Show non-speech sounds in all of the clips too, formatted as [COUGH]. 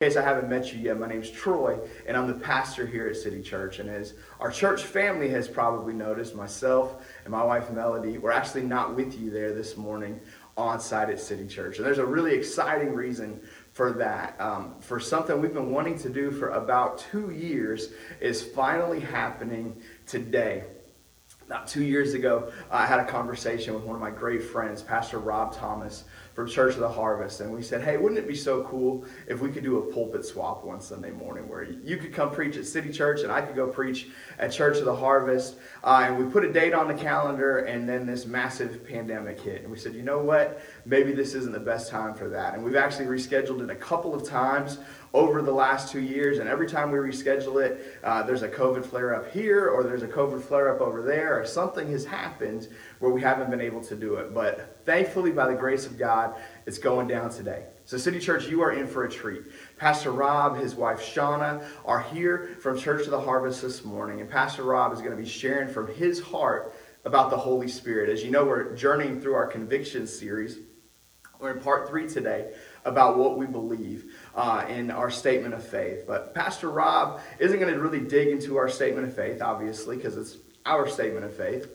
In case I haven't met you yet, my name's Troy, and I'm the pastor here at City Church. And as our church family has probably noticed, myself and my wife Melody, we're actually not with you there this morning on site at City Church. And there's a really exciting reason for that. Um, for something we've been wanting to do for about two years is finally happening today. About two years ago, I had a conversation with one of my great friends, Pastor Rob Thomas, from Church of the Harvest, and we said, hey, wouldn't it be so cool if we could do a pulpit swap one Sunday morning where you could come preach at City Church and I could go preach at Church of the Harvest? Uh, and we put a date on the calendar, and then this massive pandemic hit. And we said, you know what? Maybe this isn't the best time for that. And we've actually rescheduled it a couple of times over the last two years, and every time we reschedule it, uh, there's a COVID flare up here, or there's a COVID flare up over there, or something has happened where we haven't been able to do it. But thankfully, by the grace of God, it's going down today. So, City Church, you are in for a treat. Pastor Rob, his wife Shauna, are here from Church of the Harvest this morning, and Pastor Rob is going to be sharing from his heart about the Holy Spirit. As you know, we're journeying through our conviction series. We're in part three today about what we believe uh, in our statement of faith. But Pastor Rob isn't going to really dig into our statement of faith, obviously, because it's our statement of faith.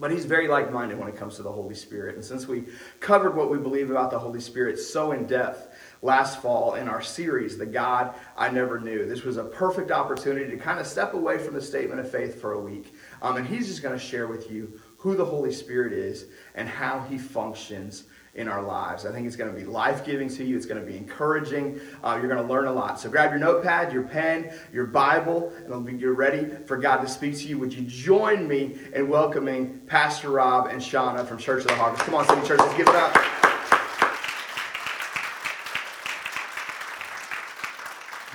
But he's very like minded when it comes to the Holy Spirit. And since we covered what we believe about the Holy Spirit so in depth last fall in our series, The God I Never Knew, this was a perfect opportunity to kind of step away from the statement of faith for a week. Um, and he's just going to share with you who the Holy Spirit is and how he functions in our lives. I think it's going to be life giving to you. It's going to be encouraging. Uh, you're going to learn a lot. So grab your notepad, your pen, your Bible, and you're ready for God to speak to you. Would you join me in welcoming Pastor Rob and Shauna from Church of the Harvest? Come on, City Church, let's give it up.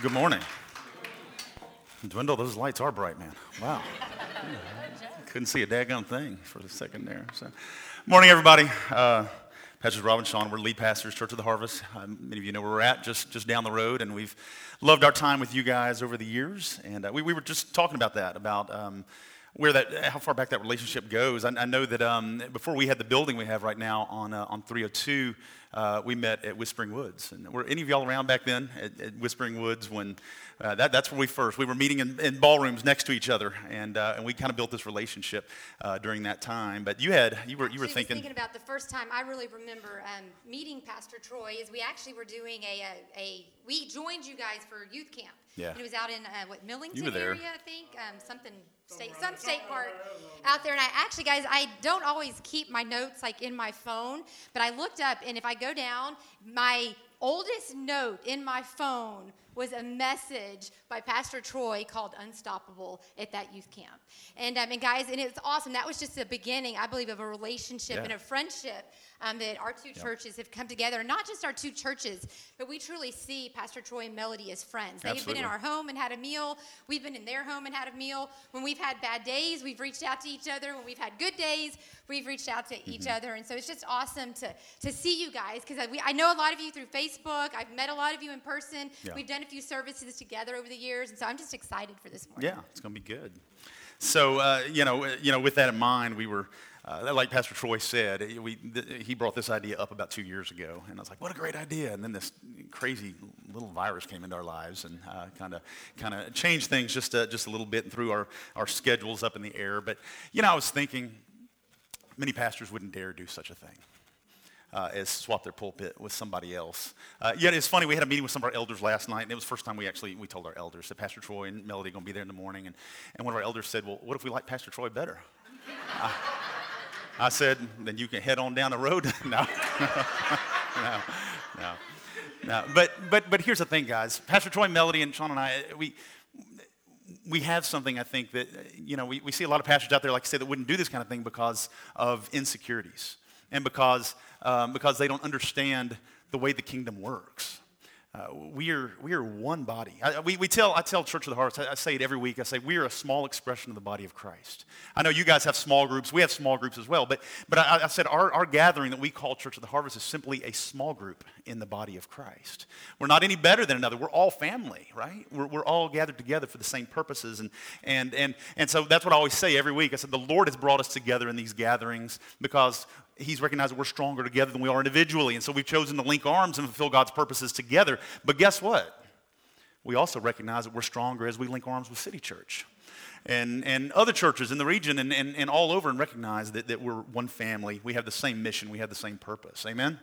Good morning. Dwindle, those lights are bright, man. Wow. [LAUGHS] Couldn't see a daggone thing for a second there. So, morning, everybody. Uh, Pastors Rob and Sean, we're lead pastors, Church of the Harvest. Um, many of you know where we're at, just, just down the road, and we've loved our time with you guys over the years. And uh, we, we were just talking about that, about um, where that, how far back that relationship goes. I, I know that um, before we had the building we have right now on, uh, on 302, uh, we met at Whispering Woods. And were any of y'all around back then at, at Whispering Woods when uh, that, that's where we first, we were meeting in, in ballrooms next to each other, and, uh, and we kind of built this relationship uh, during that time. But you had, you were, you were thinking. thinking about the first time I really remember um, meeting Pastor Troy is we actually were doing a, a, a, we joined you guys for youth camp. Yeah. And it was out in, uh, what, Millington You were there. area, I think, um, something, state, some state park out there. And I actually, guys, I don't always keep my notes like in my phone, but I looked up, and if I go down, my oldest note in my phone was a message by Pastor Troy called Unstoppable at that youth camp. And, um, and guys, and it's awesome. That was just the beginning, I believe, of a relationship Yeah. and a friendship um, that our two churches have come together. And not just our two churches, but we truly see Pastor Troy and Melody as friends. They've been in our home and had a meal. We've been in their home and had a meal. When we've had bad days, we've reached out to each other. When we've had good days, we've reached out to each Mm-hmm. other. And so it's just awesome to, to see you guys because I, I know a lot of you through Facebook. I've met a lot of you in person. Yeah. We've done a few services together over the years. And so I'm just excited for this morning. Yeah, it's going to be good. So, uh, you know, uh, you know, with that in mind, we were, uh, like Pastor Troy said, uh, we, th- he brought this idea up about two years ago, and I was like, "What a great idea!" And then this crazy little virus came into our lives and kind of, kind of changed things just a, just a little bit and threw our, our schedules up in the air. But you know, I was thinking, many pastors wouldn't dare do such a thing uh, as swap their pulpit with somebody else. Uh, yet it's funny, we had a meeting with some of our elders last night, and it was the first time we actually, we told our elders that Pastor Troy and Melody are going to be there in the morning, and, and one of our elders said, well, what if we like Pastor Troy better? [LAUGHS] I said, then you can head on down the road. [LAUGHS] no, [LAUGHS] no, no, no. But, but, but here's the thing, guys. Pastor Troy, Melody, and Sean and I, we, we have something I think that, you know, we, we see a lot of pastors out there, like I said, that wouldn't do this kind of thing because of insecurities and because, um, because they don't understand the way the kingdom works. Uh, we, are, we are one body. I, we, we tell, I tell Church of the Harvest, I, I say it every week, I say we are a small expression of the body of Christ. I know you guys have small groups. We have small groups as well. But, but I, I said our, our gathering that we call Church of the Harvest is simply a small group in the body of Christ. We're not any better than another. We're all family, right? We're, we're all gathered together for the same purposes. And, and, and, and so that's what I always say every week. I said, the Lord has brought us together in these gatherings because He's recognized that we're stronger together than we are individually. And so we've chosen to link arms and fulfill God's purposes together. But guess what? we also recognize that we're stronger as we link arms with City Church and, and other churches in the region and, and, and all over and recognize that, that we're one family. We have the same mission, we have the same purpose. Amen?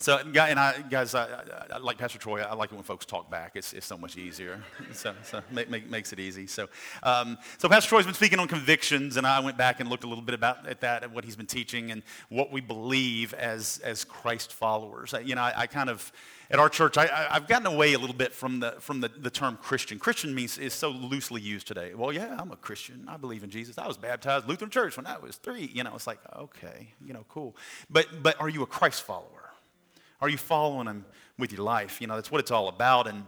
So, and I, guys, I, I, I, like Pastor Troy. I like it when folks talk back. It's, it's so much easier. [LAUGHS] so, so make, make, makes it easy. So, um, so Pastor Troy's been speaking on convictions, and I went back and looked a little bit about at that, at what he's been teaching, and what we believe as as Christ followers. You know, I, kind of at our church, I, have gotten away a little bit from the from the, the term Christian. Christian means is so loosely used today. Well, yeah, I'm a Christian. I believe in Jesus. I was baptized Lutheran Church when I was three. You know, it's like okay, you know, cool. But but are you a Christ follower? Are you following him with your life? You know, that's what it's all about. And,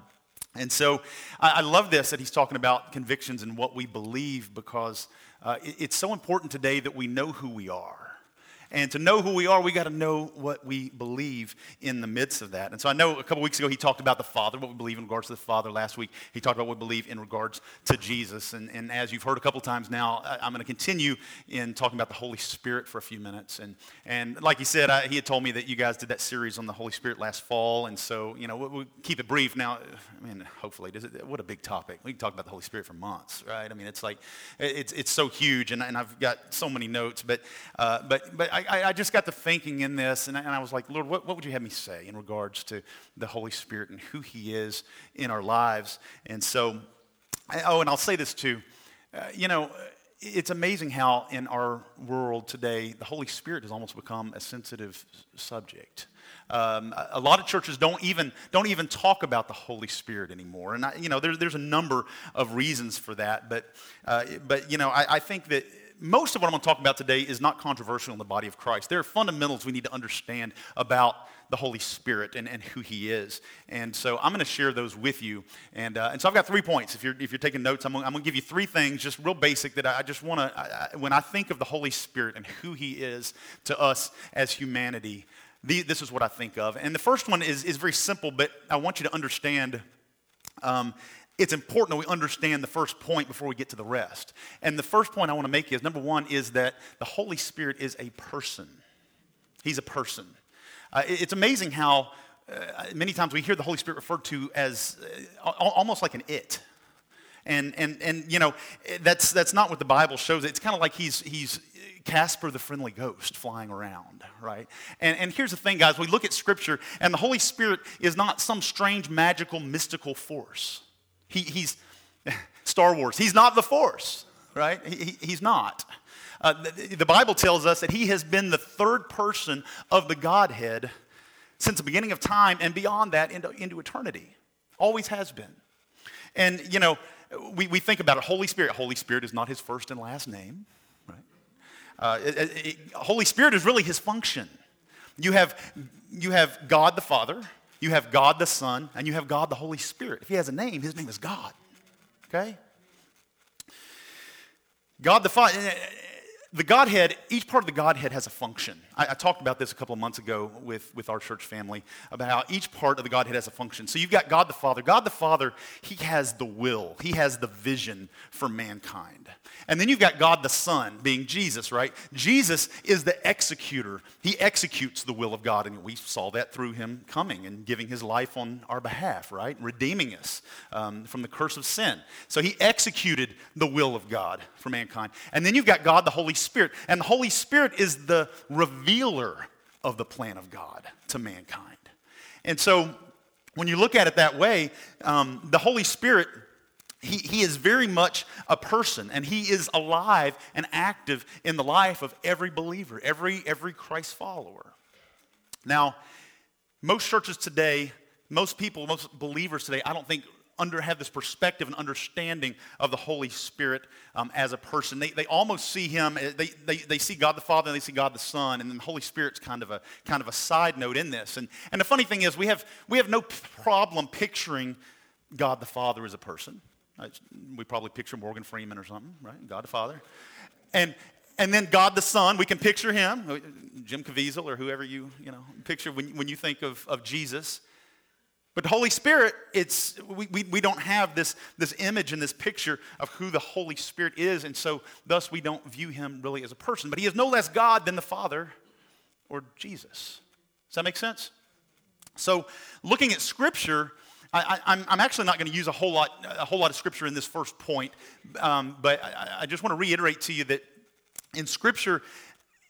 and so I, I love this that he's talking about convictions and what we believe because uh, it, it's so important today that we know who we are. And to know who we are, we got to know what we believe in the midst of that. And so I know a couple weeks ago he talked about the Father, what we believe in regards to the Father. Last week he talked about what we believe in regards to Jesus. And, and as you've heard a couple times now, I'm going to continue in talking about the Holy Spirit for a few minutes. And, and like he said, I, he had told me that you guys did that series on the Holy Spirit last fall. And so, you know, we'll, we'll keep it brief. Now, I mean, hopefully, does it, what a big topic. We can talk about the Holy Spirit for months, right? I mean, it's like, it's, it's so huge. And, and I've got so many notes. But, uh, but, but I, I, I, just got to thinking in this, and I, and I was like, Lord, what, what would you have me say in regards to the Holy Spirit and who He is in our lives? And so, oh, and I'll say this too. Uh, you know, it's amazing how in our world today, the Holy Spirit has almost become a sensitive subject. Um, a lot of churches don't even, don't even talk about the Holy Spirit anymore. And, I, you know, there, there's a number of reasons for that. But, uh, but you know, I, I think that most of what I'm going to talk about today is not controversial in the body of Christ. There are fundamentals we need to understand about the Holy Spirit and, and who He is. And so I'm going to share those with you. And, uh, and so I've got three points. If you're, if you're taking notes, I'm going, I'm to give you three things, just real basic, that I, I just want to, when I think of the Holy Spirit and who He is to us as humanity, the, this is what I think of. And the first one is, is very simple, but I want you to understand um, it's important that we understand the first point before we get to the rest. And the first point I want to make is number one is that the Holy Spirit is a person. He's a person. Uh, it's amazing how uh, many times we hear the Holy Spirit referred to as uh, almost like an it. And, and, and you know, that's, that's not what the Bible shows. It's kind of like he's, he's Casper the friendly ghost flying around, right? And, and here's the thing, guys. We look at Scripture, and the Holy Spirit is not some strange, magical, mystical force. He, he's [LAUGHS] Star Wars. He's not the Force, right? He, he's not. Uh, the, the Bible tells us that he has been the third person of the Godhead since the beginning of time and beyond that into, into eternity. Always has been. And, you know, we, we think about it Holy Spirit. Holy Spirit is not his first and last name, right? Uh, it, it, Holy Spirit is really his function. You have, you have God the Father, you have God the Son, and you have God the Holy Spirit. If he has a name, his name is God. Okay? God the Father, eh, eh, the Godhead, each part of the Godhead has a function. I, I, talked about this a couple of months ago with, with our church family about how each part of the Godhead has a function. So you've got God the Father. God the Father, He has the will, He has the vision for mankind. And then you've got God the Son, being Jesus, right? Jesus is the executor. He executes the will of God. And we saw that through Him coming and giving His life on our behalf, right? Redeeming us um, from the curse of sin. So He executed the will of God for mankind. And then you've got God the Holy Spirit. And the Holy Spirit is the revealer of the plan of God to mankind. And so when you look at it that way, um, the Holy Spirit, he, he is very much a person and he is alive and active in the life of every believer, every, every Christ follower. Now, most churches today, most people, most believers today, I don't think under, have this perspective and understanding of the Holy Spirit um, as a person. They, they almost see him, eh, they, they, they see God the Father and they see God the Son, and the Holy Spirit's kind of a, kind of a side note in this. And, and the funny thing is, we have, we have no problem picturing God the Father as a person. We probably picture Morgan Freeman or something, right? God the Father. And, and then God the Son, we can picture him, Jim Caviezel or whoever you, you know, picture when, when you think of, of Jesus. But the Holy Spirit, it's, we, we, we don't have this, this image and this picture of who the Holy Spirit is, and so thus we don't view him really as a person. But he is no less God than the Father or Jesus. Does that make sense? So, looking at Scripture, I, am actually not going to use a whole lot, a whole lot of scripture in this first point, um, but I, I just want to reiterate to you that in scripture,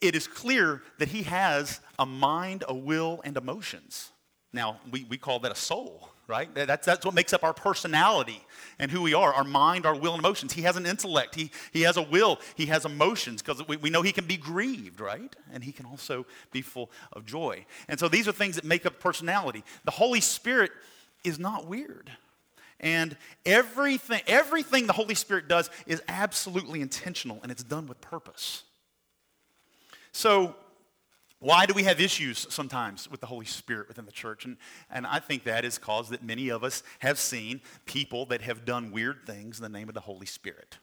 it is clear that he has a mind, a will, and emotions. Now, we, we call that a soul, right? That's, that's what makes up our personality and who we are our mind, our will, and emotions. He has an intellect, he, he has a will, he has emotions because we, we know he can be grieved, right? And he can also be full of joy. And so these are things that make up personality. The Holy Spirit is not weird. And everything, everything the Holy Spirit does is absolutely intentional and it's done with purpose. So, why do we have issues sometimes with the Holy Spirit within the church? And, and I think that is cause that many of us have seen people that have done weird things in the name of the Holy Spirit.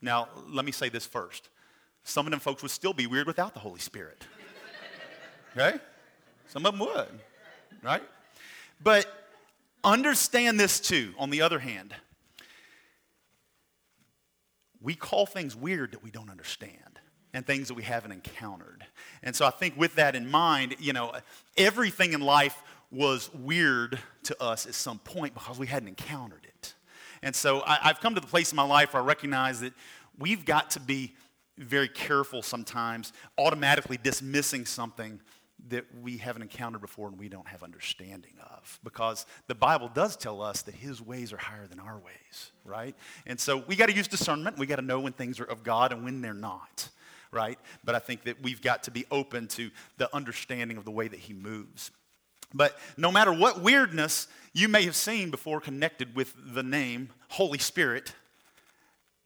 Now, let me say this first. Some of them folks would still be weird without the Holy Spirit. [LAUGHS] Okay? Some of them would, right? But understand this too, on the other hand. We call things weird that we don't understand and things that we haven't encountered. And so I think with that in mind, you know, everything in life was weird to us at some point because we hadn't encountered it. And so I, have come to the place in my life where I recognize that we've got to be very careful sometimes, automatically dismissing something that we haven't encountered before and we don't have understanding of. Because the Bible does tell us that his ways are higher than our ways, right? And so we got to use discernment. We got to know when things are of God and when they're not right? But I think that we've got to be open to the understanding of the way that he moves. But no matter what weirdness you may have seen before connected with the name Holy Spirit,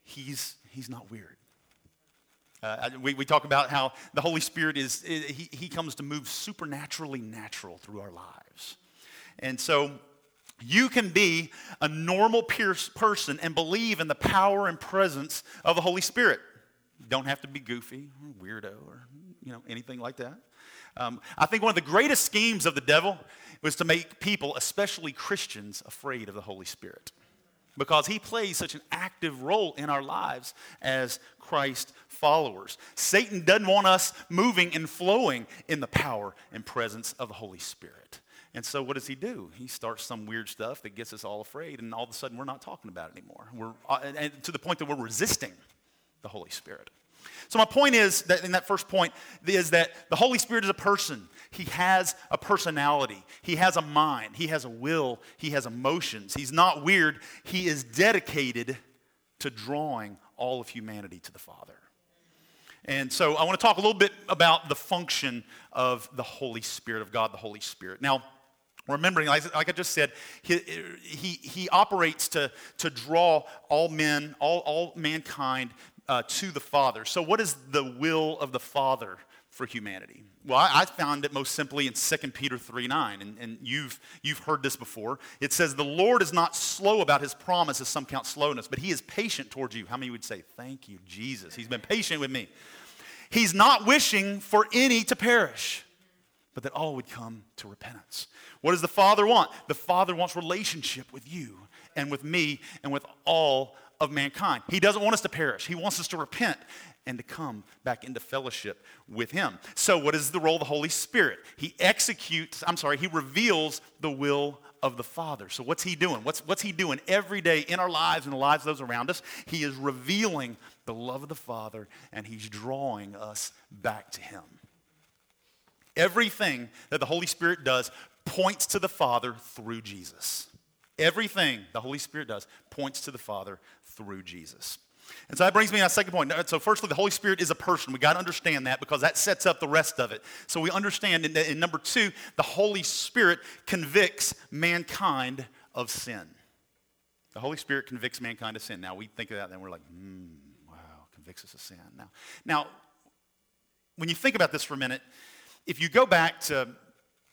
he's, he's not weird. Uh, we, we talk about how the Holy Spirit is, he, he comes to move supernaturally natural through our lives. And so you can be a normal person and believe in the power and presence of the Holy Spirit. Don't have to be goofy or weirdo or you know anything like that. Um, I think one of the greatest schemes of the devil was to make people, especially Christians, afraid of the Holy Spirit because he plays such an active role in our lives as Christ followers. Satan doesn't want us moving and flowing in the power and presence of the Holy Spirit. And so, what does he do? He starts some weird stuff that gets us all afraid, and all of a sudden, we're not talking about it anymore. We're, uh, and to the point that we're resisting the Holy Spirit. So, my point is that in that first point is that the Holy Spirit is a person. He has a personality, He has a mind, He has a will, He has emotions. He's not weird, He is dedicated to drawing all of humanity to the Father. And so, I want to talk a little bit about the function of the Holy Spirit, of God, the Holy Spirit. Now, remembering, like, I just said, he, he, he operates to, to draw all men, all, all mankind uh, to the Father. So, what is the will of the Father for humanity? Well, I, I found it most simply in 2 Peter 3 9, and, and you've, you've heard this before. It says, The Lord is not slow about his promise, as some count slowness, but he is patient towards you. How many would say, Thank you, Jesus? He's been patient with me. He's not wishing for any to perish, but that all would come to repentance. What does the Father want? The Father wants relationship with you and with me and with all of mankind. He doesn't want us to perish. He wants us to repent and to come back into fellowship with Him. So, what is the role of the Holy Spirit? He executes, I'm sorry, He reveals the will of the Father. So, what's He doing? What's, what's He doing every day in our lives and the lives of those around us? He is revealing the love of the Father and He's drawing us back to Him. Everything that the Holy Spirit does points to the Father through Jesus. Everything the Holy Spirit does points to the Father through Jesus. And so that brings me to my second point. So, firstly, the Holy Spirit is a person. We got to understand that because that sets up the rest of it. So, we understand in, in number two, the Holy Spirit convicts mankind of sin. The Holy Spirit convicts mankind of sin. Now, we think of that and we're like, hmm, wow, convicts us of sin. Now, now, when you think about this for a minute, if you go back to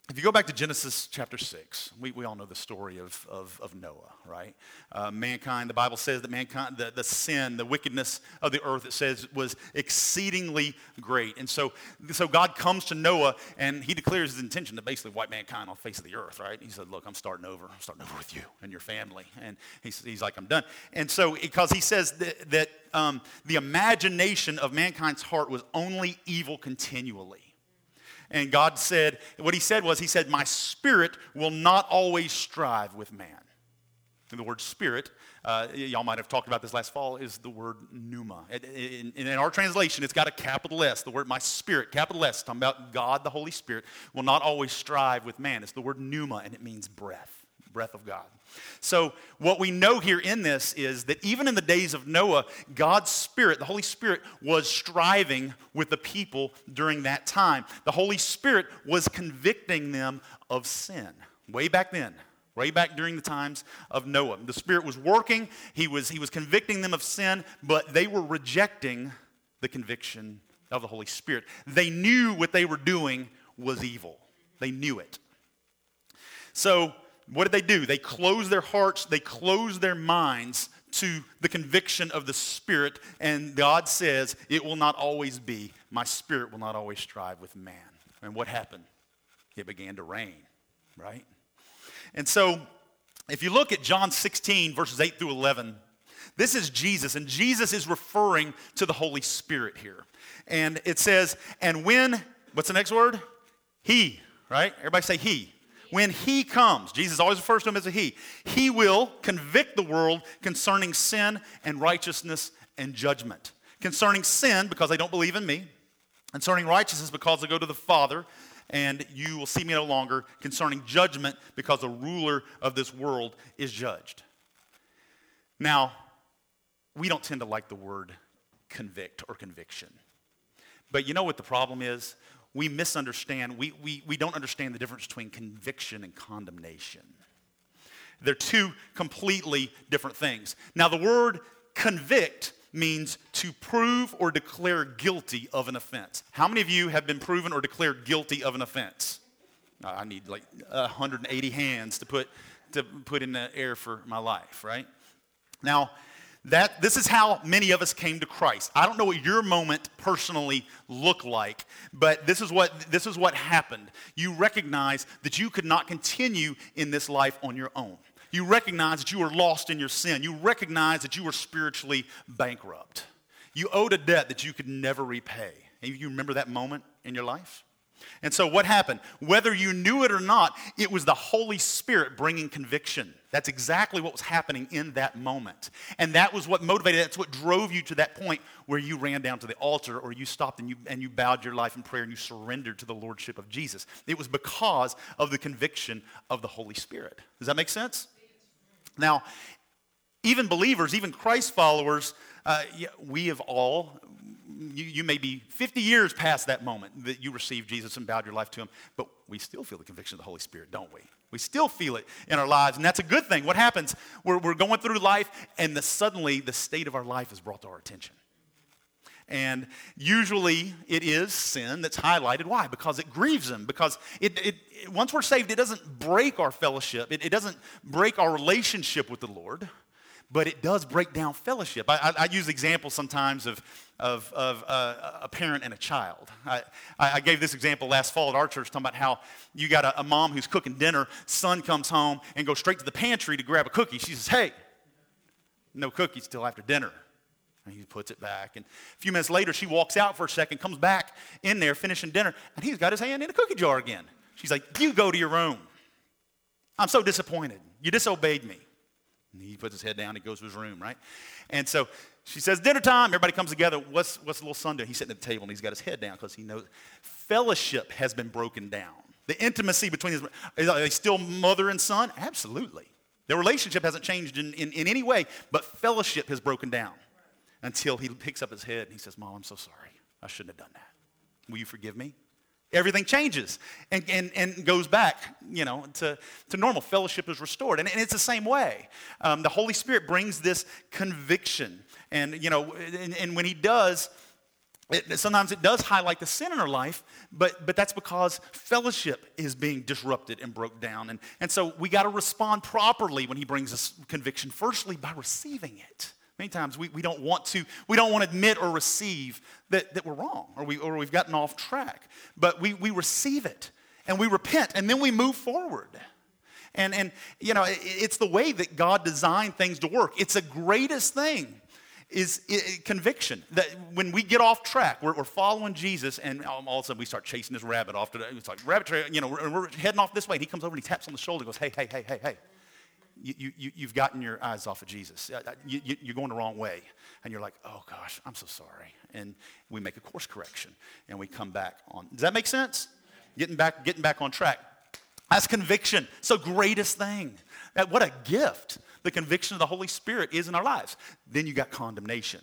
if you go back to Genesis chapter 6, we, we all know the story of, of, of Noah, right? Uh, mankind, the Bible says that mankind, the, the sin, the wickedness of the earth, it says, was exceedingly great. And so, so God comes to Noah and he declares his intention to basically wipe mankind off the face of the earth, right? He said, Look, I'm starting over. I'm starting over with you and your family. And he's, he's like, I'm done. And so, because he says that, that um, the imagination of mankind's heart was only evil continually. And God said, what he said was, he said, my spirit will not always strive with man. And the word spirit, uh, y'all might have talked about this last fall, is the word pneuma. In, in, in, our translation, it's got a capital S. The word my spirit, capital S, talking about God, the Holy Spirit, will not always strive with man. It's the word pneuma, and it means breath, breath of God. So, what we know here in this is that even in the days of Noah, God's Spirit, the Holy Spirit, was striving with the people during that time. The Holy Spirit was convicting them of sin way back then way back during the times of Noah. The Spirit was working, he was, he was convicting them of sin, but they were rejecting the conviction of the Holy Spirit. They knew what they were doing was evil, they knew it. So, what did they do? They closed their hearts, they closed their minds to the conviction of the Spirit, and God says, It will not always be. My Spirit will not always strive with man. And what happened? It began to rain, right? And so, if you look at John 16, verses 8 through 11, this is Jesus, and Jesus is referring to the Holy Spirit here. And it says, and when, what's the next word? He, right? Everybody say he. When he comes, Jesus always refers to him as a he, he will convict the world concerning sin and righteousness and judgment. Concerning sin, because they don't believe in me. Concerning righteousness, because they go to the Father and you will see me no longer concerning judgment because the ruler of this world is judged. Now, we don't tend to like the word convict or conviction. But you know what the problem is? We misunderstand, we, we, we don't understand the difference between conviction and condemnation. They're two completely different things. Now, the word convict means to prove or declare guilty of an offense. How many of you have been proven or declared guilty of an offense? I need like 180 hands to put, to put in the air for my life, right? Now, that this is how many of us came to Christ. I don't know what your moment personally looked like, but this is what this is what happened. You recognize that you could not continue in this life on your own. You recognize that you were lost in your sin. You recognize that you were spiritually bankrupt. You owed a debt that you could never repay. And you remember that moment in your life? And so, what happened? Whether you knew it or not, it was the Holy Spirit bringing conviction. That's exactly what was happening in that moment. And that was what motivated, that's what drove you to that point where you ran down to the altar or you stopped and you, and you bowed your life in prayer and you surrendered to the Lordship of Jesus. It was because of the conviction of the Holy Spirit. Does that make sense? Now, even believers, even Christ followers, uh, we have all, you, you, may be 50 years past that moment that you received Jesus and bowed your life to him, but we still feel the conviction of the Holy Spirit, don't we? We still feel it in our lives, and that's a good thing. What happens? We're, we're going through life, and the, suddenly the state of our life is brought to our attention. And usually it is sin that's highlighted. Why? Because it grieves him. Because it, it, it once we're saved, it doesn't break our fellowship, it, it, doesn't break our relationship with the Lord, but it does break down fellowship. I, I, I use examples sometimes of, of, of uh, a parent and a child. I, I, gave this example last fall at our church, talking about how you got a, a mom who's cooking dinner, son comes home and goes straight to the pantry to grab a cookie. She says, Hey, no cookies till after dinner. And he puts it back. And a few minutes later, she walks out for a second, comes back in there, finishing dinner, and he's got his hand in a cookie jar again. She's like, You go to your room. I'm so disappointed. You disobeyed me. And he puts his head down, he goes to his room, right? And so she says, Dinner time. Everybody comes together. What's, what's little son doing? He's sitting at the table and he's got his head down because he knows fellowship has been broken down. The intimacy between his, are they still mother and son? Absolutely. Their relationship hasn't changed in, in, in any way, but fellowship has broken down until he picks up his head and he says, Mom, I'm so sorry. I shouldn't have done that. Will you forgive me? Everything changes and, and, and goes back, you know, to, to normal. Fellowship is restored. And, and it's the same way. Um, the Holy Spirit brings this conviction. And, you know, and, and when he does, it, sometimes it does highlight the sin in our life, but, but that's because fellowship is being disrupted and broke down. And, and so we got to respond properly when he brings us conviction, firstly, by receiving it. Many times we, we don't want to, we don't want to admit or receive that, that we're wrong or, we, or we've gotten off track. But we, we receive it and we repent and then we move forward. And, and you know, it, it's the way that God designed things to work. It's the greatest thing is conviction. That when we get off track, we're, we're, following Jesus, and all of a sudden we start chasing this rabbit off to the, it's like rabbit trail, you know, we're, we're, heading off this way, and he comes over and he taps on the shoulder and goes, hey, hey, hey, hey, hey. You, you, you've gotten your eyes off of Jesus. Uh, uh, you, you, you're going the wrong way. And you're like, oh gosh, I'm so sorry. And we make a course correction and we come back on. Does that make sense? Getting back, getting back on track. That's conviction. It's the greatest thing. What a gift the conviction of the Holy Spirit is in our lives. Then you got condemnation.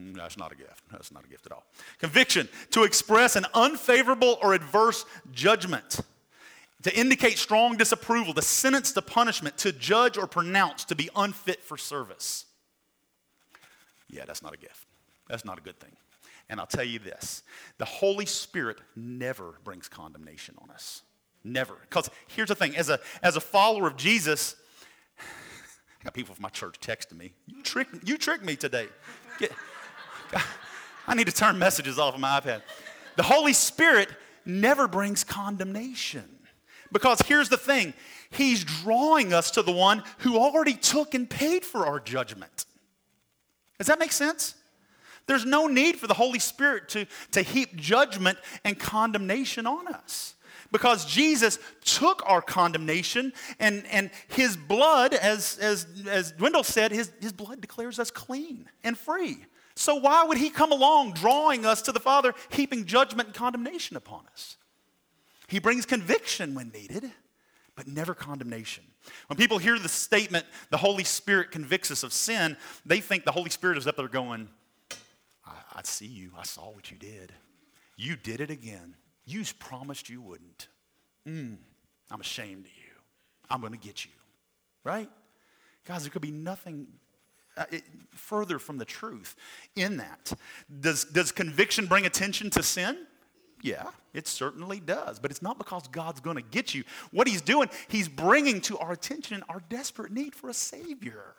Mm, that's not a gift. That's not a gift at all. Conviction, to express an unfavorable or adverse judgment, to indicate strong disapproval, to sentence to punishment, to judge or pronounce to be unfit for service. Yeah, that's not a gift. That's not a good thing. And I'll tell you this the Holy Spirit never brings condemnation on us. Never. Because here's the thing as a, as a follower of Jesus, [SIGHS] I got people from my church texting me. You tricked, you tricked me today. Get, [LAUGHS] I need to turn messages off of my iPad. The Holy Spirit never brings condemnation. Because here's the thing He's drawing us to the one who already took and paid for our judgment. Does that make sense? There's no need for the Holy Spirit to, to heap judgment and condemnation on us. Because Jesus took our condemnation and, and his blood, as, as, as Dwindle said, his, his blood declares us clean and free. So why would he come along drawing us to the Father, heaping judgment and condemnation upon us? He brings conviction when needed, but never condemnation. When people hear the statement, the Holy Spirit convicts us of sin, they think the Holy Spirit is up there going, I, I see you. I saw what you did. You did it again. You promised you wouldn't. Mm, I'm ashamed of you. I'm going to get you. Right? Guys, there could be nothing uh, it, further from the truth in that. Does, does conviction bring attention to sin? Yeah, it certainly does. But it's not because God's going to get you. What He's doing, He's bringing to our attention our desperate need for a Savior.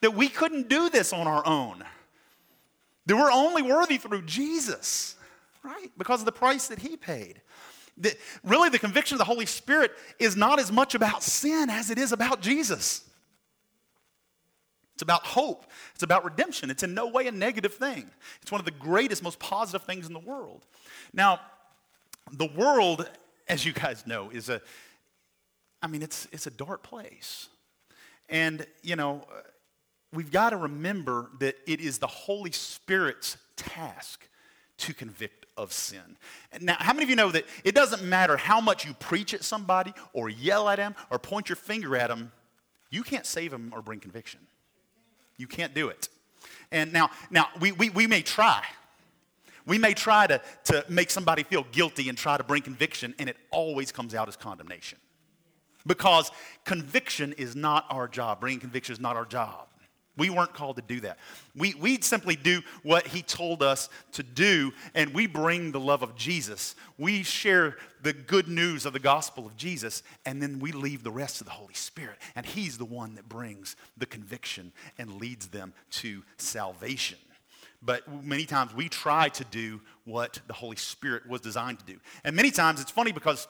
That we couldn't do this on our own. That we're only worthy through Jesus, right? Because of the price that He paid. That really, the conviction of the Holy Spirit is not as much about sin as it is about Jesus. It's about hope. It's about redemption. It's in no way a negative thing. It's one of the greatest, most positive things in the world. Now, the world, as you guys know, is a, I mean, it's, it's a dark place. And, you know, we've got to remember that it is the Holy Spirit's task to convict of sin. Now, how many of you know that it doesn't matter how much you preach at somebody or yell at them or point your finger at them, you can't save them or bring conviction. You can't do it. And now, now we, we, we may try. We may try to, to make somebody feel guilty and try to bring conviction, and it always comes out as condemnation. Because conviction is not our job. Bringing conviction is not our job. We weren't called to do that. We, we simply do what he told us to do, and we bring the love of Jesus. We share the good news of the gospel of Jesus, and then we leave the rest to the Holy Spirit. And he's the one that brings the conviction and leads them to salvation. But many times we try to do what the Holy Spirit was designed to do. And many times it's funny because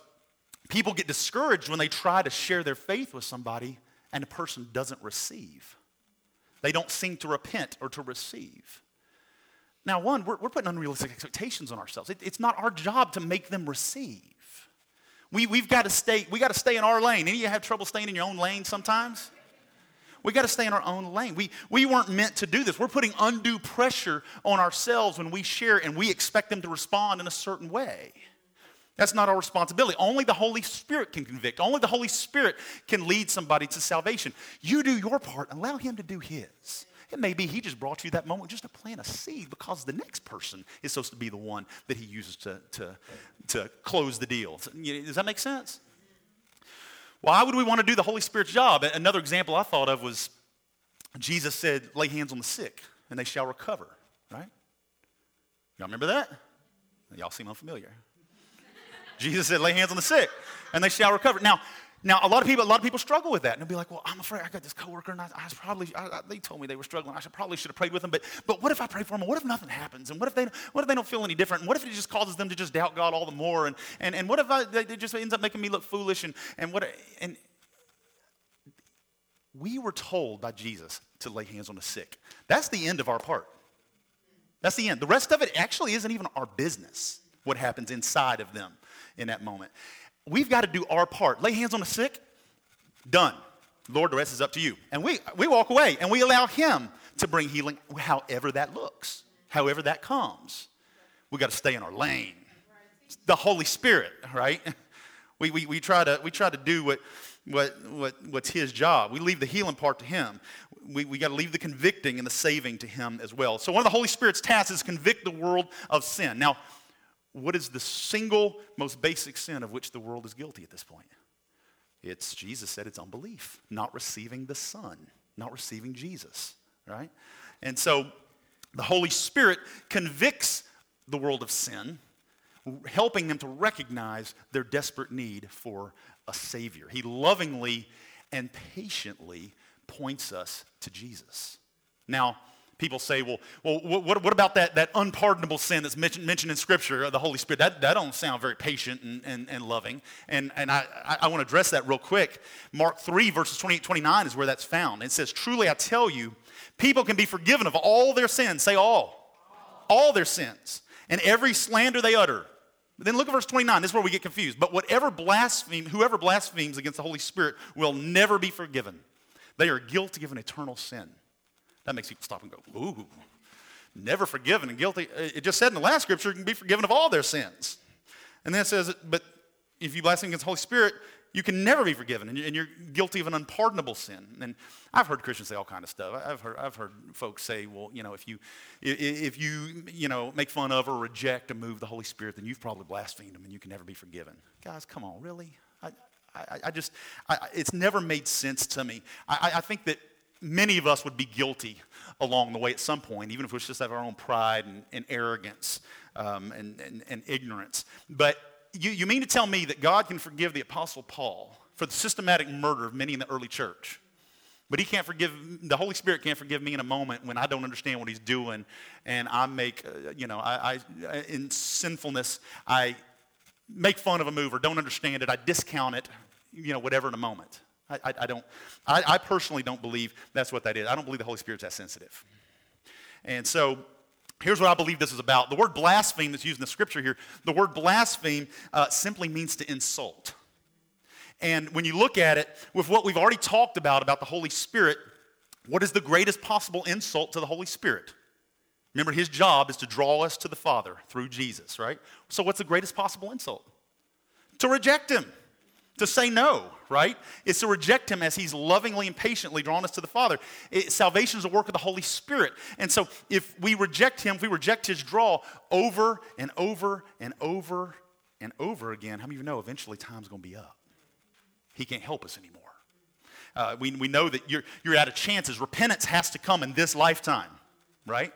people get discouraged when they try to share their faith with somebody and the person doesn't receive. They don't seem to repent or to receive. Now, one, we're, we're putting unrealistic expectations on ourselves. It, it's not our job to make them receive. We, we've got to stay, we got to stay in our lane. Any of you have trouble staying in your own lane sometimes? We got to stay in our own lane. We, we weren't meant to do this. We're putting undue pressure on ourselves when we share and we expect them to respond in a certain way. That's not our responsibility. Only the Holy Spirit can convict. Only the Holy Spirit can lead somebody to salvation. You do your part allow Him to do His. It may be He just brought you that moment just to plant a seed because the next person is supposed to be the one that He uses to, to, to close the deal. Does that make sense? Why would we want to do the Holy Spirit's job? Another example I thought of was Jesus said, lay hands on the sick and they shall recover, right? Y'all remember that? Y'all seem unfamiliar. Jesus said, lay hands on the sick and they shall recover. Now, now a lot of people, a lot of people struggle with that, and they'll be like, "Well, I'm afraid I got this coworker, and I, I probably, I, I, they told me they were struggling. I should probably should have prayed with them, but, but what if I pray for them? What if nothing happens? And what if they, what if they don't feel any different? And what if it just causes them to just doubt God all the more? And and, and what if I, they just ends up making me look foolish? And and what and we were told by Jesus to lay hands on the sick. That's the end of our part. That's the end. The rest of it actually isn't even our business. What happens inside of them? In that moment. We've got to do our part. Lay hands on the sick, done. Lord, the rest is up to you. And we, we walk away and we allow Him to bring healing however that looks, however that comes. We got to stay in our lane. It's the Holy Spirit, right? [LAUGHS] We, we, we, try to, we try to do what, what, what, what's His job. We leave the healing part to Him. We, we got to leave the convicting and the saving to Him as well. So, one of the Holy Spirit's tasks is convict the world of sin. Now, what is the single most basic sin of which the world is guilty at this point? It's, Jesus said, it's unbelief, not receiving the Son, not receiving Jesus, right? And so the Holy Spirit convicts the world of sin, helping them to recognize their desperate need for a Savior. He lovingly and patiently points us to Jesus. Now, people say, well, well what, what about that, that unpardonable sin that's mentioned, mentioned in Scripture, the Holy Spirit? That, that don't sound very patient and, and, and loving. And, and I, I, want to address that real quick. Mark 3, verses 28 29 is where that's found. It says, Truly I tell you, people can be forgiven of all their sins. Say all. All their sins. And every slander they utter. But then look at verse 29. This is where we get confused. But whatever blaspheme, whoever blasphemes against the Holy Spirit will never be forgiven. They are guilty of an eternal sin. That makes people stop and go, ooh, never forgiven and guilty. Uh, it just said in the last scripture, you can be forgiven of all their sins. And then it says, but if you blaspheme against the Holy Spirit, you can never be forgiven, and you're guilty of an unpardonable sin. And I've heard Christians say all kind of stuff. I've heard, I've heard folks say, well, you know, if you, if you, you know, make fun of or reject or move the Holy Spirit, then you've probably blasphemed him, and you can never be forgiven. Guys, come on, really? I, I, I just, I, it's never made sense to me. I, I think that many of us would be guilty along the way at some point, even if was just of our own pride and, and arrogance um, and, and, and ignorance. But you, you mean to tell me that God can forgive the Apostle Paul for the systematic murder of many in the early church? But he can't forgive, the Holy Spirit can't forgive me in a moment when I don't understand what he's doing and I make, uh, you know, I, I, in sinfulness, I make fun of a move or don't understand it, I discount it, you know, whatever in a moment. I, I, I don't, I, I personally don't believe that's what that is. I don't believe the Holy Spirit's that sensitive. And so Here's what I believe this is about. The word blaspheme that's used in the scripture here, the word blaspheme uh, simply means to insult. And when you look at it with what we've already talked about, about the Holy Spirit, what is the greatest possible insult to the Holy Spirit? Remember, his job is to draw us to the Father through Jesus, right? So, what's the greatest possible insult? To reject him to say no, right? It's to reject him as he's lovingly and patiently drawn us to the Father. It, salvation is a work of the Holy Spirit. And so if we reject him, if we reject his draw over and over and over and over again, how many of you know eventually time's going to be up? He can't help us anymore. Uh, we, we know that you're, you're out of chances. Repentance has to come in this lifetime, right?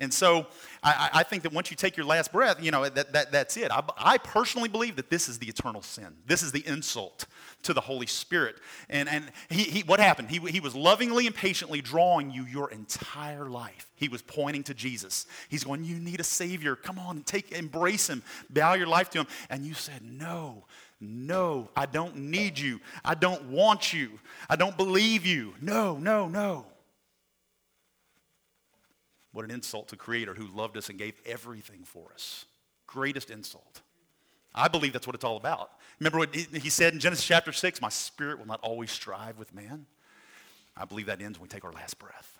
And so I, I, think that once you take your last breath, you know, that, that, that's it. I, I personally believe that this is the eternal sin. This is the insult to the Holy Spirit. And, and he, he, what happened? He, he was lovingly and patiently drawing you your entire life. He was pointing to Jesus. He's going, You need a Savior. Come on, take, embrace Him, bow your life to Him. And you said, No. No, I don't need you. I don't want you. I don't believe you. No, no, no. What an insult to Creator who loved us and gave everything for us. Greatest insult. I believe that's what it's all about. Remember what he said in Genesis chapter 6 My spirit will not always strive with man. I believe that ends when we take our last breath.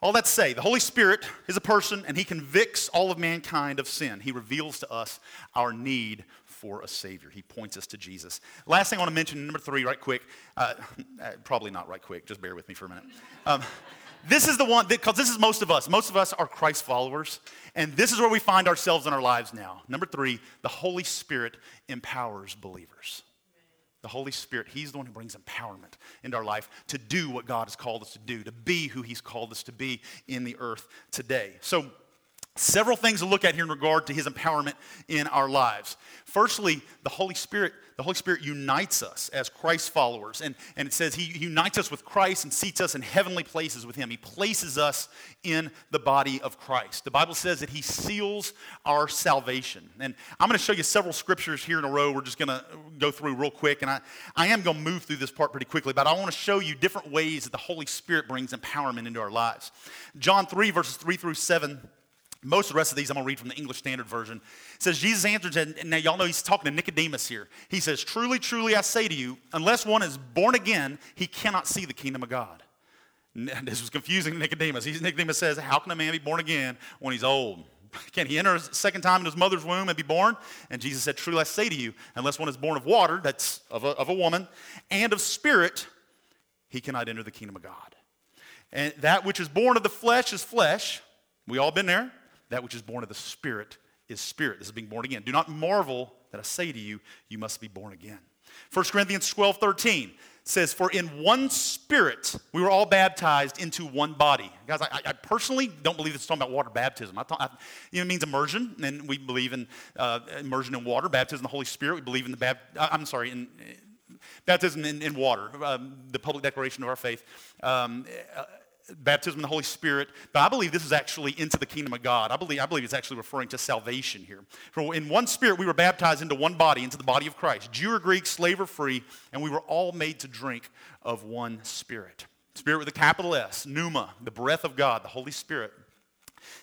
All that to say, the Holy Spirit is a person and he convicts all of mankind of sin. He reveals to us our need for a Savior. He points us to Jesus. Last thing I want to mention, number three, right quick. Uh, uh, probably not right quick, just bear with me for a minute. Um, this is the one, because this is most of us. Most of us are Christ followers, and this is where we find ourselves in our lives now. Number three, the Holy Spirit empowers believers. The Holy Spirit, He's the one who brings empowerment into our life to do what God has called us to do, to be who He's called us to be in the earth today. So, several things to look at here in regard to his empowerment in our lives. Firstly, the Holy Spirit, the Holy Spirit unites us as Christ followers. And, and it says he unites us with Christ and seats us in heavenly places with him. He places us in the body of Christ. The Bible says that he seals our salvation. And I'm going to show you several scriptures here in a row. We're just going to go through real quick. And I, I am going to move through this part pretty quickly, but I want to show you different ways that the Holy Spirit brings empowerment into our lives. John 3, verses 3 through 7 Most of the rest of these I'm going to read from the English Standard Version. It says, Jesus answered, and now y'all know he's talking to Nicodemus here. He says, Truly, truly, I say to you, unless one is born again, he cannot see the kingdom of God. [LAUGHS] This was confusing to Nicodemus. Nicodemus says, How can a man be born again when he's old? [LAUGHS] Can he enter a second time in his mother's womb and be born? And Jesus said, Truly I say to you, unless one is born of water, that's of a, of a woman, and of spirit, he cannot enter the kingdom of God. And that which is born of the flesh is flesh. We all been there. That which is born of the spirit is spirit. This is being born again. Do not marvel that I say to you, you must be born again. 1 Corinthians 12, 13 says, For in one spirit we were all baptized into one body. Guys, I, I personally don't believe it's talking about water baptism. I thought, I, you know, it means immersion, and we believe in uh, immersion in water, baptism in the Holy Spirit. We believe in the I'm sorry, in baptism in, in water, um, the public declaration of our faith. Um, uh, baptism in the Holy Spirit, but I believe this is actually into the kingdom of God. I believe, I believe it's actually referring to salvation here. For in one spirit we were baptized into one body, into the body of Christ. Jew or Greek, slave or free, and we were all made to drink of one spirit. Spirit with a capital S, pneuma, the breath of God, the Holy Spirit.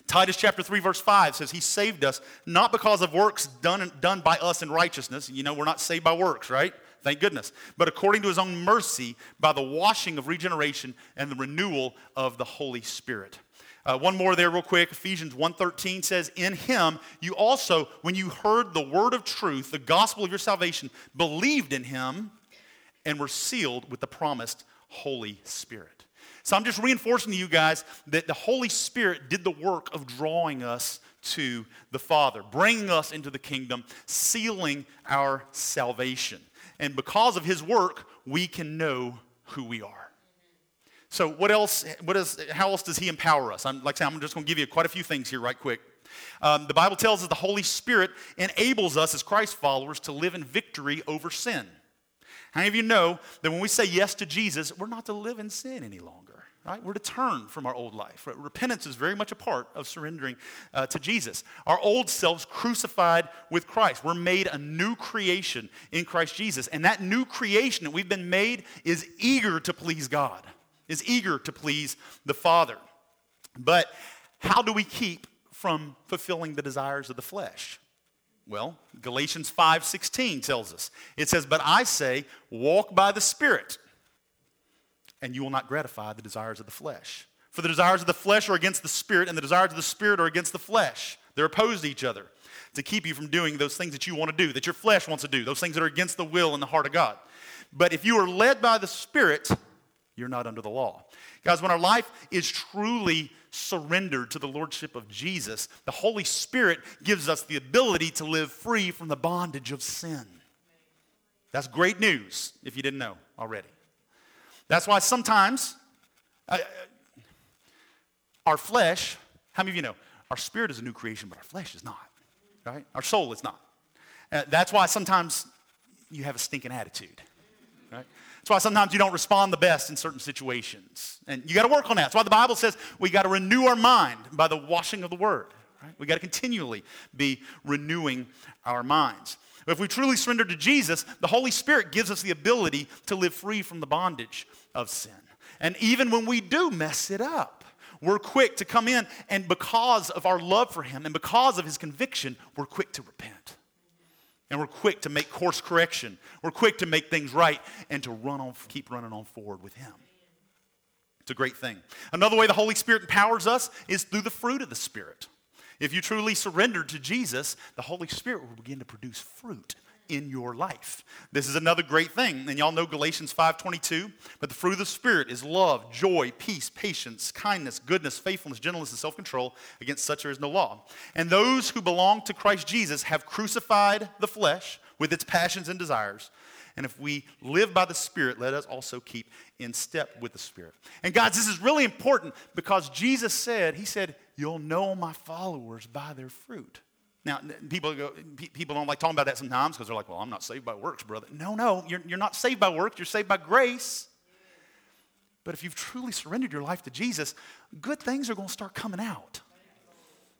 Titus chapter 3, verse 5 says, He saved us not because of works done, done by us in righteousness. You know, we're not saved by works, right? Thank goodness. But according to his own mercy, by the washing of regeneration and the renewal of the Holy Spirit. Uh, one more there real quick ephesians 1.13 says in him you also when you heard the word of truth the gospel of your salvation believed in him and were sealed with the promised holy spirit so i'm just reinforcing to you guys that the holy spirit did the work of drawing us to the father bringing us into the kingdom sealing our salvation and because of his work, we can know who we are. So, what else? What is, how else does he empower us? I'm, like I said, I'm just going to give you quite a few things here, right quick. Um, the Bible tells us the Holy Spirit enables us as Christ followers to live in victory over sin. How many of you know that when we say yes to Jesus, we're not to live in sin any longer? Right? We're to turn from our old life. Repentance is very much a part of surrendering uh, to Jesus. Our old selves crucified with Christ. We're made a new creation in Christ Jesus. And that new creation that we've been made is eager to please God, is eager to please the Father. But how do we keep from fulfilling the desires of the flesh? Well, Galatians 5:16 tells us. It says, "But I say, walk by the Spirit." And you will not gratify the desires of the flesh. For the desires of the flesh are against the spirit, and the desires of the spirit are against the flesh. They're opposed to each other to keep you from doing those things that you want to do, that your flesh wants to do, those things that are against the will and the heart of God. But if you are led by the Spirit, you're not under the law. Guys, when our life is truly surrendered to the Lordship of Jesus, the Holy Spirit gives us the ability to live free from the bondage of sin. That's great news if you didn't know already. That's why sometimes uh, our flesh, how many of you know, our spirit is a new creation, but our flesh is not, right? Our soul is not. Uh, that's why sometimes you have a stinking attitude, right? That's why sometimes you don't respond the best in certain situations. And you got to work on that. That's why the Bible says we got to renew our mind by the washing of the word. Right? We got to continually be renewing our minds. If we truly surrender to Jesus, the Holy Spirit gives us the ability to live free from the bondage of sin. And even when we do mess it up, we're quick to come in, and because of our love for Him and because of His conviction, we're quick to repent. And we're quick to make course correction. We're quick to make things right and to run on, keep running on forward with Him. It's a great thing. Another way the Holy Spirit empowers us is through the fruit of the Spirit. If you truly surrender to Jesus, the Holy Spirit will begin to produce fruit in your life. This is another great thing. And y'all know Galatians 5:22, but the fruit of the spirit is love, joy, peace, patience, kindness, goodness, faithfulness, gentleness, and self-control. Against such there is no law. And those who belong to Christ Jesus have crucified the flesh with its passions and desires. And if we live by the Spirit, let us also keep in step with the Spirit. And guys, this is really important because Jesus said, He said, You'll know my followers by their fruit. Now, people, go, people don't like talking about that sometimes because they're like, well, I'm not saved by works, brother. No, no, you're, you're not saved by works, you're saved by grace. But if you've truly surrendered your life to Jesus, good things are going to start coming out.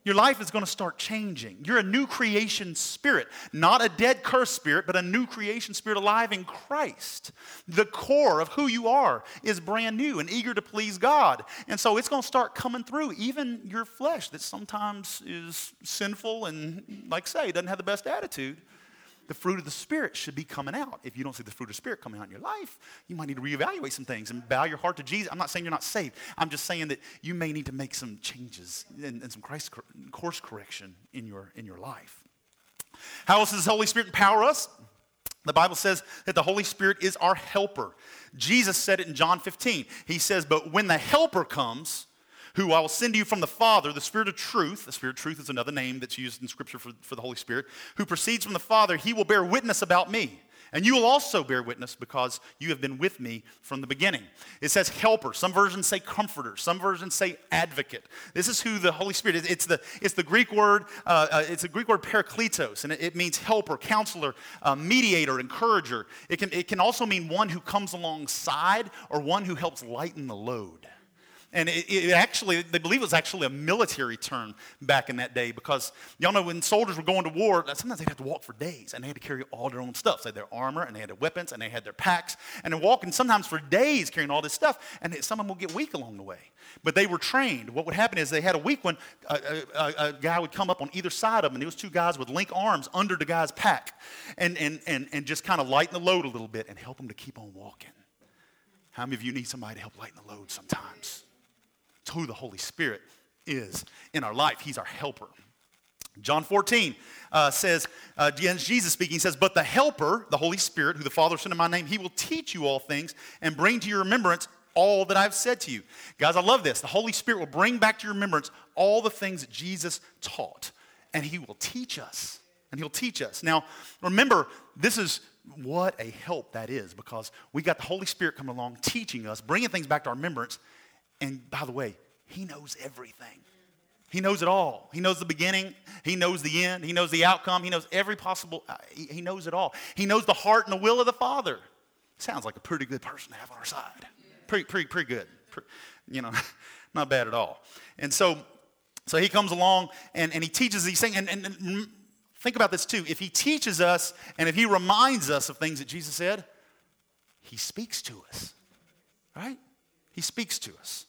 Your life is going to start changing. You're a new creation spirit, not a dead cursed spirit, but a new creation spirit alive in Christ. The core of who you are is brand new and eager to please God. And so it's going to start coming through, even your flesh that sometimes is sinful and, like I say, doesn't have the best attitude the fruit of the Spirit should be coming out. If you don't see the fruit of the Spirit coming out in your life, you might need to reevaluate some things and bow your heart to Jesus. I'm not saying you're not saved. I'm just saying that you may need to make some changes and, and some Christ course correction in your, in your life. How else does the Holy Spirit empower us? The Bible says that the Holy Spirit is our helper. Jesus said it in John 15. He says, But when the helper comes, who I will send to you from the Father, the Spirit of truth. The Spirit of truth is another name that's used in Scripture for, for the Holy Spirit, who proceeds from the Father. He will bear witness about me. And you will also bear witness because you have been with me from the beginning. It says helper. Some versions say comforter. Some versions say advocate. This is who the Holy Spirit is. It's the, it's the Greek word, uh, uh, it's a Greek word parakletos, and it, it means helper, counselor, uh, mediator, encourager. It can, it can also mean one who comes alongside or one who helps lighten the load. And it, it, actually, they believe it was actually a military term back in that day because y'all know when soldiers were going to war, sometimes they'd have to walk for days and they had to carry all their own stuff. So they had their armor and they had their weapons and they had their packs and they're walking sometimes for days carrying all this stuff. And some of them would get weak along the way. But they were trained. What would happen is they had a weak one, a, a, a guy would come up on either side of them and those two guys would link arms under the guy's pack and, and, and, and just kind of lighten the load a little bit and help them to keep on walking. How many of you need somebody to help lighten the load sometimes? Who the Holy Spirit is in our life. He's our helper. John 14 uh, says, uh, Jesus speaking, he says, But the Helper, the Holy Spirit, who the Father sent in my name, he will teach you all things and bring to your remembrance all that I've said to you. Guys, I love this. The Holy Spirit will bring back to your remembrance all the things that Jesus taught, and he will teach us. And he'll teach us. Now, remember, this is what a help that is because we got the Holy Spirit coming along teaching us, bringing things back to our remembrance, and by the way, He knows everything. He knows it all. He knows the beginning. He knows the end. He knows the outcome. He knows every possible, uh, he, he, knows it all. He knows the heart and the will of the Father. Sounds like a pretty good person to have on our side. Pretty, pretty, pretty good. Pretty, you know, [LAUGHS] not bad at all. And so, so he comes along and, and he teaches these things. And, and, and think about this too. If he teaches us and if he reminds us of things that Jesus said, he speaks to us, right? He speaks to us.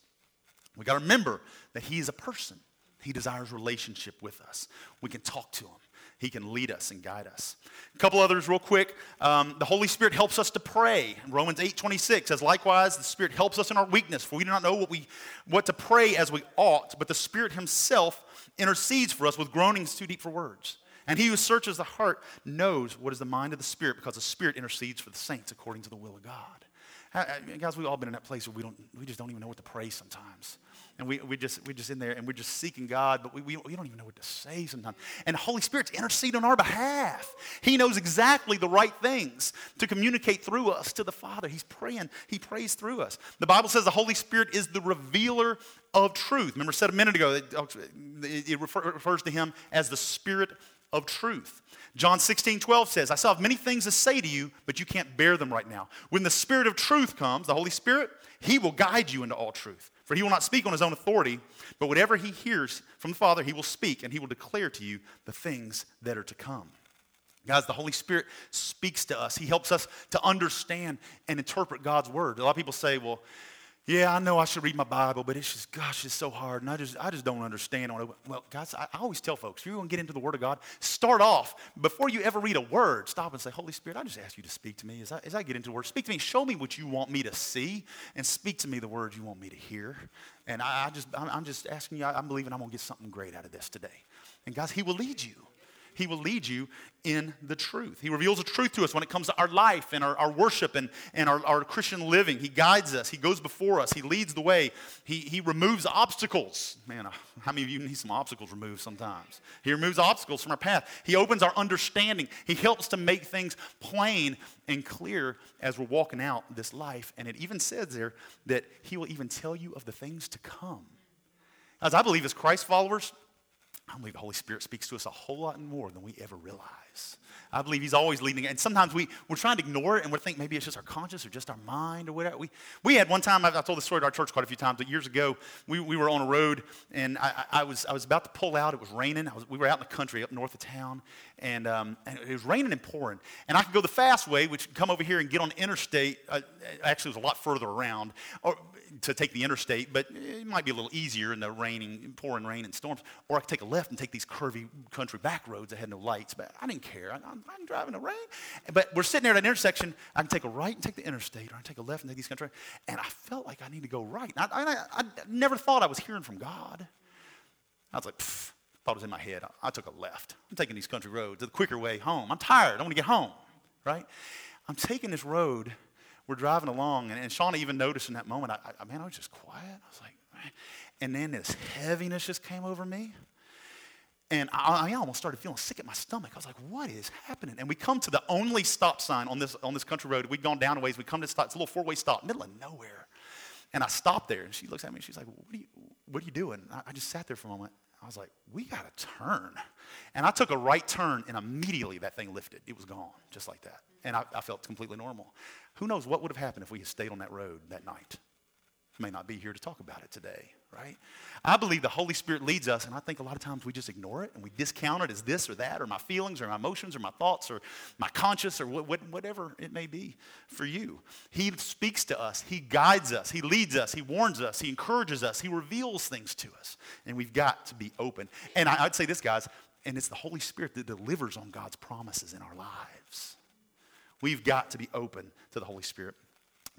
We got to remember that He is a person. He desires relationship with us. We can talk to Him. He can lead us and guide us. A couple others, real quick. Um, the Holy Spirit helps us to pray. Romans 8 26 says, Likewise, the Spirit helps us in our weakness, for we do not know what, we, what to pray as we ought, but the Spirit Himself intercedes for us with groanings too deep for words. And He who searches the heart knows what is the mind of the Spirit, because the Spirit intercedes for the saints according to the will of God. Guys, we've all been in that place where we, don't, we just don't even know what to pray sometimes. And we, we just, we're just in there and we're just seeking God, but we, we, we don't even know what to say sometimes. And the Holy Spirit's interceding on our behalf. He knows exactly the right things to communicate through us to the Father. He's praying, He prays through us. The Bible says the Holy Spirit is the revealer of truth. Remember, I said a minute ago, it, it refers to Him as the Spirit of truth. John 16, 12 says, I still have many things to say to you, but you can't bear them right now. When the Spirit of truth comes, the Holy Spirit, He will guide you into all truth. For He will not speak on His own authority, but whatever He hears from the Father, He will speak, and He will declare to you the things that are to come. Guys, the Holy Spirit speaks to us. He helps us to understand and interpret God's word. A lot of people say, well, yeah, I know I should read my Bible, but it's just, gosh, it's so hard, and I just, I just don't understand. Well, guys, I, always tell folks, if you're going to get into the Word of God, start off, before you ever read a word, stop and say, Holy Spirit, I just ask you to speak to me as I, as I get into the Word. Speak to me. Show me what you want me to see, and speak to me the words you want me to hear. And I, I just, I'm, I'm just asking you, I, I'm believing I'm going to get something great out of this today. And guys, He will lead you. He will lead you in the truth. He reveals the truth to us when it comes to our life and our, our worship and, and our, our Christian living. He guides us. He goes before us. He leads the way. He, he removes obstacles. Man, how many of you need some obstacles removed sometimes? He removes obstacles from our path. He opens our understanding. He helps to make things plain and clear as we're walking out this life. And it even says there that He will even tell you of the things to come. As I believe, as Christ followers, I believe the Holy Spirit speaks to us a whole lot more than we ever realize. I believe he's always leading. And sometimes we, we're trying to ignore it and we're thinking maybe it's just our conscience or just our mind or whatever. We, we had one time, I've, I told this story to our church quite a few times, but years ago, we, we were on a road and I, I, was, I was about to pull out. It was raining. Was, we were out in the country up north of town and, um, and, it was raining and pouring. And I could go the fast way, which come over here and get on the interstate. Uh, actually, it was a lot further around or, to take the interstate, but it might be a little easier in the raining, pouring rain and storms. Or I could take a left and take these curvy country back roads that had no lights. But I didn't care. I, I'm, I'm driving the rain. But we're sitting there at an intersection. I can take a right and take the interstate, or I can take a left and take these country. And I felt like I need to go right. I, I, I never thought I was hearing from God. I was like, Pfft thought it was in my head. I, I took a left. I'm taking these country roads, the quicker way home. I'm tired. I want to get home, right? I'm taking this road. We're driving along, and, and Shauna even noticed in that moment, I, I, man, I was just quiet. I was like, man. and then this heaviness just came over me. And I, I, almost started feeling sick at my stomach. I was like, what is happening? And we come to the only stop sign on this, on this country road. We'd gone down a ways. We come to stop. It's a little four-way stop, middle of nowhere. And I stopped there, and she looks at me, and she's like, what are you, what are you doing? I, I just sat there for a moment. I was like, we got to turn. And I took a right turn, and immediately that thing lifted. It was gone, just like that. And I, I felt completely normal. Who knows what would have happened if we had stayed on that road that night? May not be here to talk about it today, right? I believe the Holy Spirit leads us, and I think a lot of times we just ignore it and we discount it as this or that, or my feelings, or my emotions, or my thoughts, or my conscience, or whatever it may be for you. He speaks to us, He guides us, He leads us, He warns us, He encourages us, He reveals things to us, and we've got to be open. And I'd say this, guys, and it's the Holy Spirit that delivers on God's promises in our lives. We've got to be open to the Holy Spirit.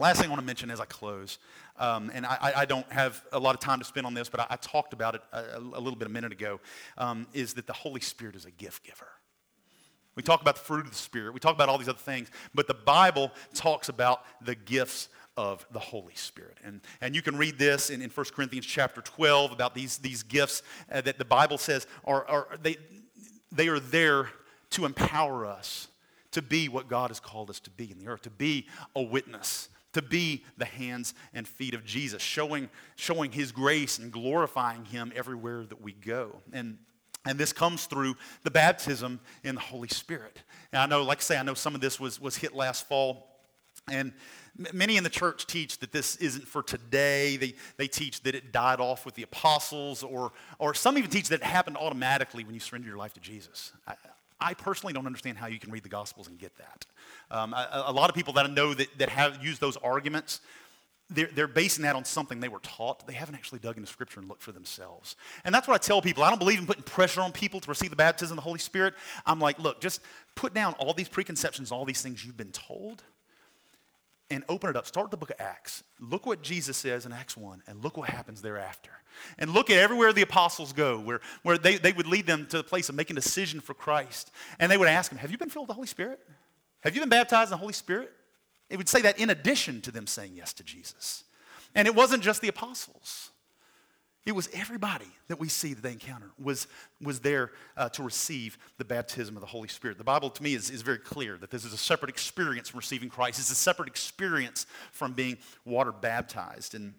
Last thing I want to mention as I close, um, and I, I, don't have a lot of time to spend on this, but I, I talked about it a, a, little bit a minute ago, um, is that the Holy Spirit is a gift giver. We talk about the fruit of the Spirit, we talk about all these other things, but the Bible talks about the gifts of the Holy Spirit. And, and you can read this in, in 1 Corinthians chapter 12 about these, these gifts uh, that the Bible says are, are they, they are there to empower us to be what God has called us to be in the earth, to be a witness to be the hands and feet of Jesus, showing, showing his grace and glorifying him everywhere that we go. And, and this comes through the baptism in the Holy Spirit. And I know, like I say, I know some of this was, was hit last fall. And many in the church teach that this isn't for today. They, they teach that it died off with the apostles, or, or some even teach that it happened automatically when you surrender your life to Jesus. I, I personally don't understand how you can read the Gospels and get that. Um, a, a, lot of people that I know that, that have used those arguments, they're, they're basing that on something they were taught. They haven't actually dug into Scripture and looked for themselves. And that's what I tell people. I don't believe in putting pressure on people to receive the baptism of the Holy Spirit. I'm like, look, just put down all these preconceptions, all these things you've been told, and open it up. Start the book of Acts. Look what Jesus says in Acts 1, and look what happens thereafter. And look at everywhere the apostles go, where, where they, they would lead them to the place of making a decision for Christ. And they would ask them, Have you been filled with the Holy Spirit? Have you been baptized in the Holy Spirit? It would say that in addition to them saying yes to Jesus. And it wasn't just the apostles. It was everybody that we see that they encounter was, was there uh, to receive the baptism of the Holy Spirit. The Bible to me is, is very clear that this is a separate experience from receiving Christ. It's a separate experience from being water baptized. And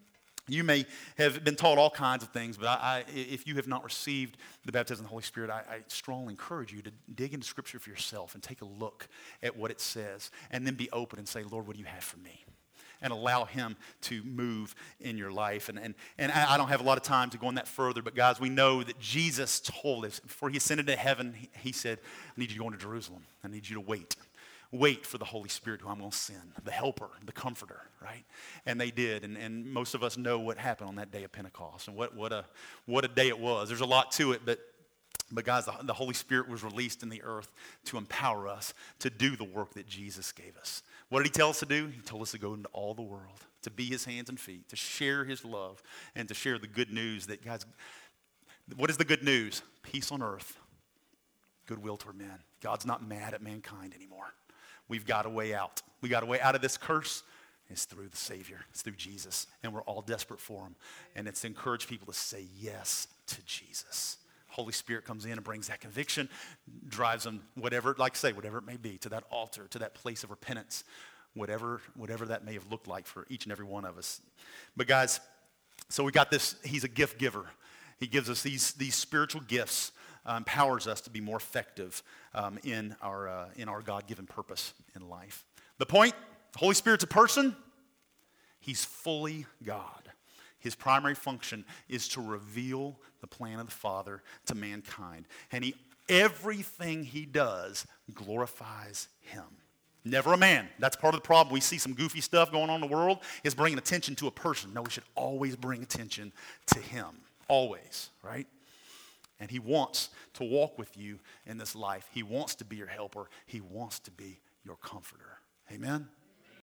you may have been taught all kinds of things, but I, I, if you have not received the baptism of the Holy Spirit, I, I, strongly encourage you to dig into Scripture for yourself and take a look at what it says, and then be open and say, Lord, what do you have for me? And allow Him to move in your life. And, and, and I don't have a lot of time to go on that further, but guys, we know that Jesus told us before He ascended to heaven, He, he said, I need you to go into Jerusalem. I need you to wait wait for the Holy Spirit who I'm going to send, the helper, the comforter, right? And they did. And, and most of us know what happened on that day of Pentecost and what, what, a, what a day it was. There's a lot to it, but, but guys, the, the Holy Spirit was released in the earth to empower us to do the work that Jesus gave us. What did he tell us to do? He told us to go into all the world, to be his hands and feet, to share his love, and to share the good news that God's. What is the good news? Peace on earth, goodwill toward men. God's not mad at mankind anymore. We've got a way out. We got a way out of this curse. It's through the Savior. It's through Jesus. And we're all desperate for him. And it's to encourage people to say yes to Jesus. Holy Spirit comes in and brings that conviction, drives them, whatever, like say, whatever it may be, to that altar, to that place of repentance, whatever, whatever that may have looked like for each and every one of us. But guys, so we got this, he's a gift giver. He gives us these, these spiritual gifts uh, empowers us to be more effective um, in our, uh, in our God given purpose in life. The point the Holy Spirit's a person, He's fully God. His primary function is to reveal the plan of the Father to mankind. And he, everything he does glorifies him. Never a man. That's part of the problem. We see some goofy stuff going on in the world, is bringing attention to a person. No, we should always bring attention to him. Always, right? And he wants to walk with you in this life. He wants to be your helper. He wants to be your comforter. Amen?